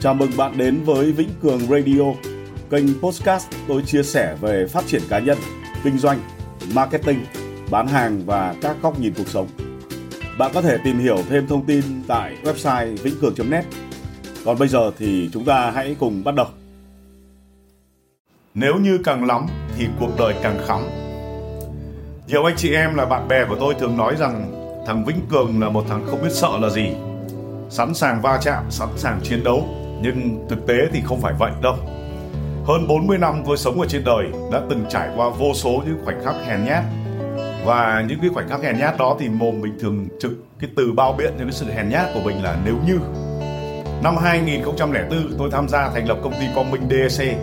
Chào mừng bạn đến với Vĩnh Cường Radio, kênh podcast tôi chia sẻ về phát triển cá nhân, kinh doanh, marketing, bán hàng và các góc nhìn cuộc sống. Bạn có thể tìm hiểu thêm thông tin tại website vĩnh cường.net. Còn bây giờ thì chúng ta hãy cùng bắt đầu. Nếu như càng lắm thì cuộc đời càng khắm. Nhiều anh chị em là bạn bè của tôi thường nói rằng thằng Vĩnh Cường là một thằng không biết sợ là gì. Sẵn sàng va chạm, sẵn sàng chiến đấu. Nhưng thực tế thì không phải vậy đâu. Hơn 40 năm tôi sống ở trên đời đã từng trải qua vô số những khoảnh khắc hèn nhát. Và những cái khoảnh khắc hèn nhát đó thì mồm mình thường trực cái từ bao biện cho cái sự hèn nhát của mình là nếu như. Năm 2004 tôi tham gia thành lập công ty Quang Minh DEC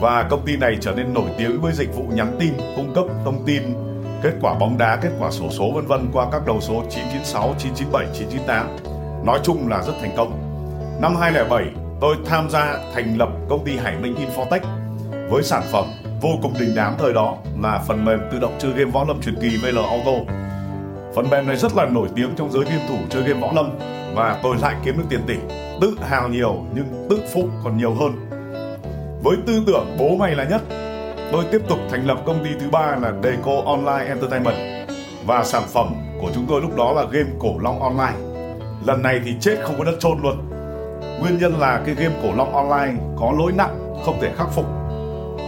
và công ty này trở nên nổi tiếng với dịch vụ nhắn tin cung cấp thông tin kết quả bóng đá, kết quả sổ số vân vân qua các đầu số 996, 997, 998. Nói chung là rất thành công. Năm 2007, tôi tham gia thành lập công ty Hải Minh Infotech với sản phẩm vô cùng đình đám thời đó là phần mềm tự động chơi game võ lâm truyền kỳ VL Auto. Phần mềm này rất là nổi tiếng trong giới game thủ chơi game võ lâm và tôi lại kiếm được tiền tỷ. Tự hào nhiều nhưng tự phụ còn nhiều hơn. Với tư tưởng bố mày là nhất, tôi tiếp tục thành lập công ty thứ ba là Deco Online Entertainment và sản phẩm của chúng tôi lúc đó là game cổ long online. Lần này thì chết không có đất chôn luôn. Nguyên nhân là cái game cổ long online có lỗi nặng không thể khắc phục.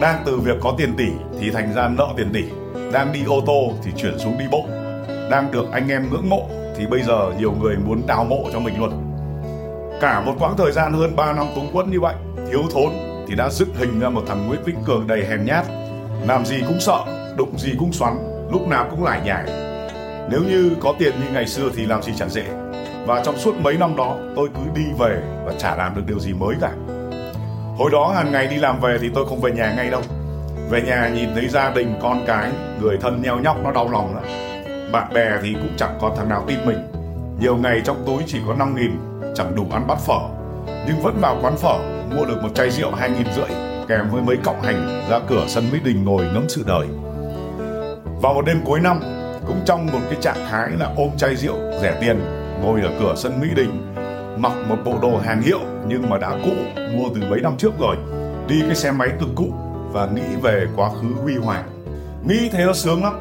Đang từ việc có tiền tỷ thì thành ra nợ tiền tỷ. Đang đi ô tô thì chuyển xuống đi bộ. Đang được anh em ngưỡng mộ thì bây giờ nhiều người muốn đào mộ cho mình luôn. Cả một quãng thời gian hơn 3 năm túng quẫn như vậy, thiếu thốn thì đã dựng hình ra một thằng Nguyễn Vĩnh Cường đầy hèn nhát, làm gì cũng sợ, đụng gì cũng xoắn, lúc nào cũng lải nhải. Nếu như có tiền như ngày xưa thì làm gì chẳng dễ. Và trong suốt mấy năm đó, tôi cứ đi về và chả làm được điều gì mới cả. Hồi đó hàng ngày đi làm về thì tôi không về nhà ngay đâu. Về nhà nhìn thấy gia đình, con cái, người thân nheo nhóc nó đau lòng lắm. Bạn bè thì cũng chẳng còn thằng nào tin mình. Nhiều ngày trong túi chỉ có 5 nghìn, chẳng đủ ăn bát phở. Nhưng vẫn vào quán phở mua được một chai rượu hai nghìn rưỡi kèm với mấy cọng hành ra cửa sân Mỹ Đình ngồi ngắm sự đời. Vào một đêm cuối năm, cũng trong một cái trạng thái là ôm chai rượu rẻ tiền ngồi ở cửa sân Mỹ Đình. Mặc một bộ đồ hàng hiệu nhưng mà đã cũ, mua từ mấy năm trước rồi. Đi cái xe máy cực cũ và nghĩ về quá khứ huy hoàng. Nghĩ thế nó sướng lắm.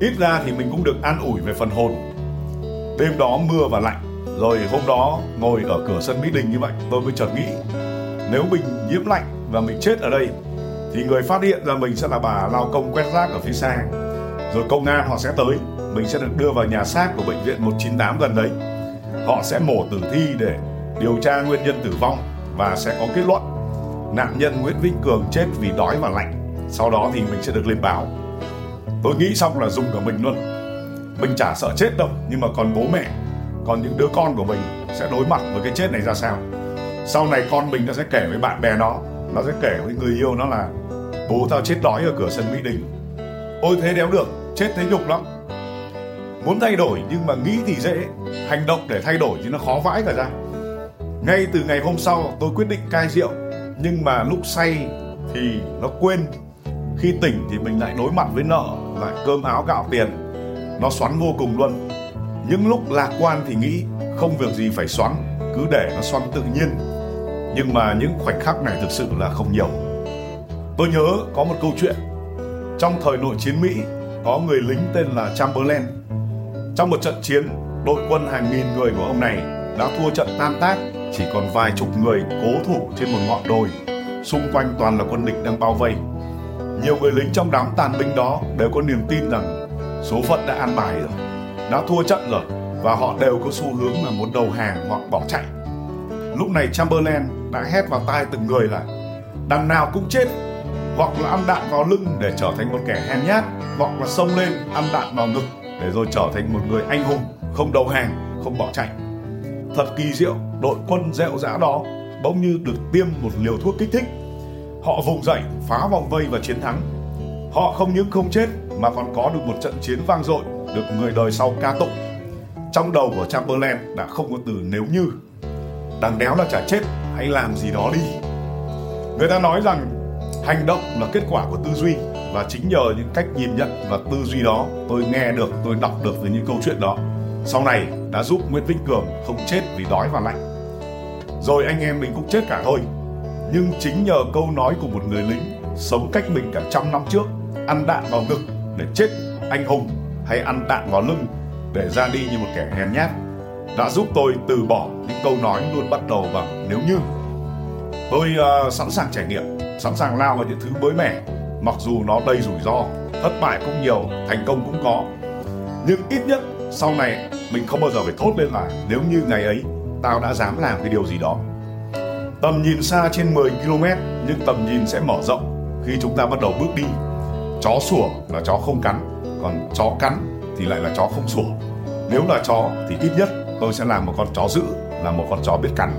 Ít ra thì mình cũng được an ủi về phần hồn. Đêm đó mưa và lạnh, rồi hôm đó ngồi ở cửa sân Mỹ Đình như vậy, tôi mới chợt nghĩ, nếu mình nhiễm lạnh và mình chết ở đây, thì người phát hiện ra mình sẽ là bà lao công quét rác ở phía xa. Rồi công an họ sẽ tới mình sẽ được đưa vào nhà xác của bệnh viện 198 gần đấy. Họ sẽ mổ tử thi để điều tra nguyên nhân tử vong và sẽ có kết luận. Nạn nhân Nguyễn Vĩnh Cường chết vì đói và lạnh. Sau đó thì mình sẽ được lên báo. Tôi nghĩ xong là dùng cả mình luôn. Mình chả sợ chết đâu, nhưng mà còn bố mẹ, còn những đứa con của mình sẽ đối mặt với cái chết này ra sao? Sau này con mình nó sẽ kể với bạn bè nó nó sẽ kể với người yêu nó là, bố tao chết đói ở cửa sân mỹ đình. Ôi, thế đéo được, chết thế nhục lắm muốn thay đổi nhưng mà nghĩ thì dễ, hành động để thay đổi thì nó khó vãi cả ra. Ngay từ ngày hôm sau, tôi quyết định cai rượu, nhưng mà lúc say thì nó quên. Khi tỉnh thì mình lại đối mặt với nợ, lại cơm áo gạo tiền. Nó xoắn vô cùng luôn. Những lúc lạc quan thì nghĩ không việc gì phải xoắn, cứ để nó xoắn tự nhiên. Nhưng mà những khoảnh khắc này thực sự là không nhiều. Tôi nhớ có một câu chuyện. Trong thời nội chiến mỹ, có người lính tên là chamberlain trong một trận chiến, đội quân hàng nghìn người của ông này đã thua trận tan tác, chỉ còn vài chục người cố thủ trên một ngọn đồi. Xung quanh toàn là quân địch đang bao vây. Nhiều người lính trong đám tàn binh đó đều có niềm tin rằng số phận đã an bài rồi, đã thua trận rồi, và họ đều có xu hướng là muốn đầu hàng hoặc bỏ chạy. Lúc này chamberlain đã hét vào tai từng người là, đằng nào cũng chết, hoặc là ăn đạn vào lưng để trở thành một kẻ hèn nhát, hoặc là xông lên ăn đạn vào ngực để rồi trở thành một người anh hùng, không đầu hàng, không bỏ chạy. Thật kỳ diệu, đội quân rệu rã đó bỗng như được tiêm một liều thuốc kích thích. Họ vùng dậy, phá vòng vây và chiến thắng. Họ không những không chết mà còn có được một trận chiến vang dội, được người đời sau ca tụng. Trong đầu của Chamberlain đã không có từ nếu như. Đằng đéo là chả chết, hãy làm gì đó đi. Người ta nói rằng hành động là kết quả của tư duy và chính nhờ những cách nhìn nhận và tư duy đó tôi nghe được tôi đọc được từ những câu chuyện đó. Sau này đã giúp Nguyễn Vĩnh Cường không chết vì đói và lạnh. Rồi anh em mình cũng chết cả thôi. Nhưng chính nhờ câu nói của một người lính sống cách mình cả trăm năm trước, ăn đạn vào ngực để chết anh hùng hay ăn đạn vào lưng để ra đi như một kẻ hèn nhát đã giúp tôi từ bỏ những câu nói luôn bắt đầu bằng nếu như tôi uh, sẵn sàng trải nghiệm sẵn sàng lao vào những thứ mới mẻ. Mặc dù nó đầy rủi ro, thất bại cũng nhiều, thành công cũng có. Nhưng ít nhất, sau này, mình không bao giờ phải thốt lên là, nếu như ngày ấy, tao đã dám làm cái điều gì đó. Tầm nhìn xa trên 10 km nhưng tầm nhìn sẽ mở rộng khi chúng ta bắt đầu bước đi. Chó sủa là chó không cắn, còn chó cắn thì lại là chó không sủa. Nếu là chó thì ít nhất tôi sẽ làm một con chó dữ, là một con chó biết cắn.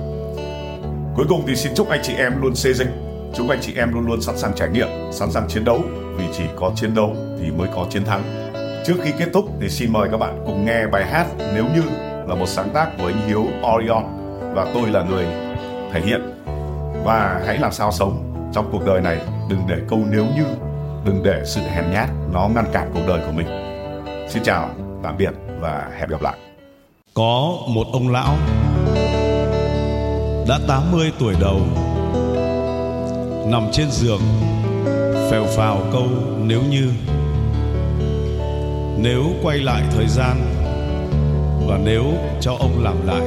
Cuối cùng thì xin chúc anh chị em luôn xê dịch chúc anh chị em luôn luôn sẵn sàng trải nghiệm, sẵn sàng chiến đấu. Vì chỉ có chiến đấu thì mới có chiến thắng. Trước khi kết thúc thì xin mời các bạn cùng nghe bài hát nếu như là một sáng tác của anh Hiếu Orion và tôi là người thể hiện. Và hãy làm sao sống trong cuộc đời này, đừng để câu nếu như, đừng để sự hèn nhát nó ngăn cản cuộc đời của mình. Xin chào, tạm biệt và hẹn gặp lại. Có một ông lão đã 80 tuổi đầu nằm trên giường, phèo phào câu nếu như. Nếu quay lại thời gian và nếu cho ông làm lại,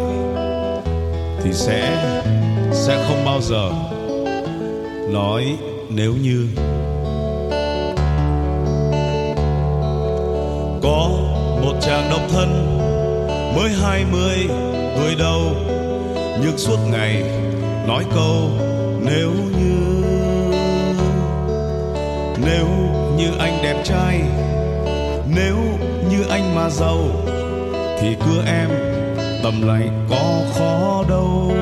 thì sẽ sẽ không bao giờ nói nếu như. Có một chàng độc thân mới hai mươi tuổi đầu, nhưng suốt ngày nói câu nếu như nếu như anh đẹp trai, nếu như anh mà giàu, thì cưa em, tầm lại có khó đâu.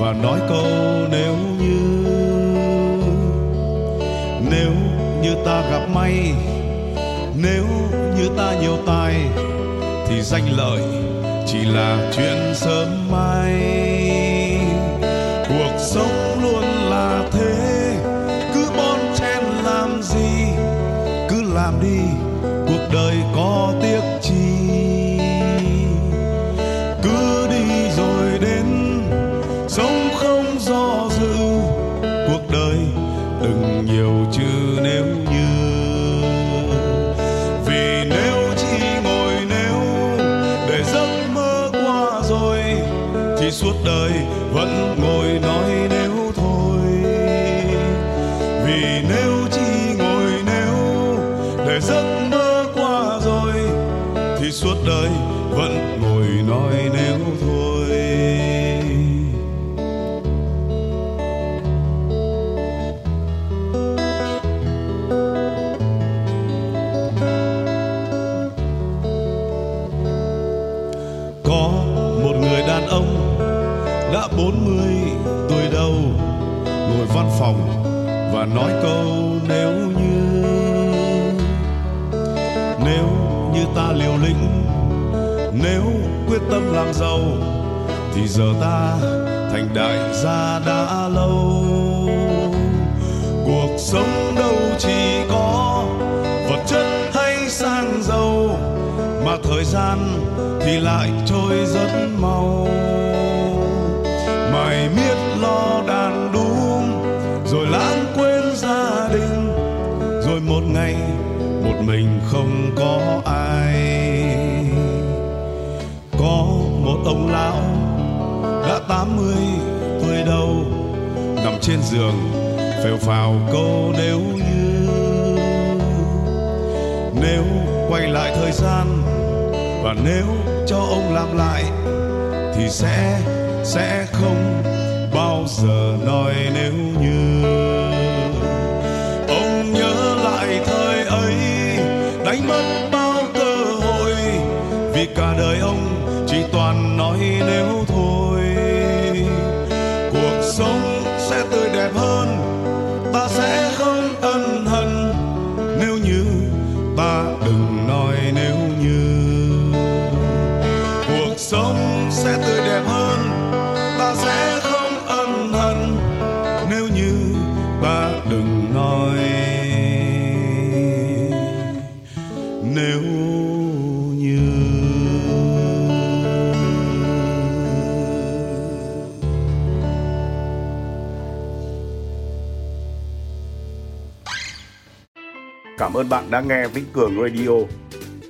Và nói câu nếu như nếu như ta gặp may, nếu như ta nhiều tài, thì danh lợi chỉ là chuyện sớm mai. Cuộc sống luôn là thế, cứ bon chen làm gì, cứ làm đi, cuộc đời có tiếc thì suốt đời vẫn ngồi nói nếu thôi. Vì nếu chỉ ngồi nếu để giấc mơ qua rồi, thì suốt đời vẫn ngồi nói nếu thôi. 40 tuổi đầu, ngồi văn phòng và nói câu nếu như nếu như ta liều lĩnh, nếu quyết tâm làm giàu, thì giờ ta thành đại gia đã lâu. Cuộc sống đâu chỉ có vật chất hay sang giàu, mà thời gian thì lại trôi rất mau. Mình không có ai. Có một ông lão đã 80 tuổi đầu, nằm trên giường, phèo phào câu nếu như, nếu quay lại thời gian và nếu cho ông làm lại thì sẽ sẽ không bao giờ nói nếu như. Nói nếu thôi. Ơn bạn đã nghe Vĩnh Cường Radio.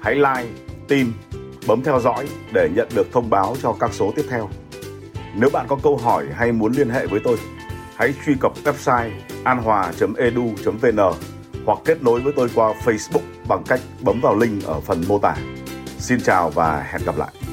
Hãy like, tin, bấm theo dõi để nhận được thông báo cho các số tiếp theo. Nếu bạn có câu hỏi hay muốn liên hệ với tôi, hãy truy cập website anhòa.edu.vn hoặc kết nối với tôi qua Facebook bằng cách bấm vào link ở phần mô tả. Xin chào và hẹn gặp lại.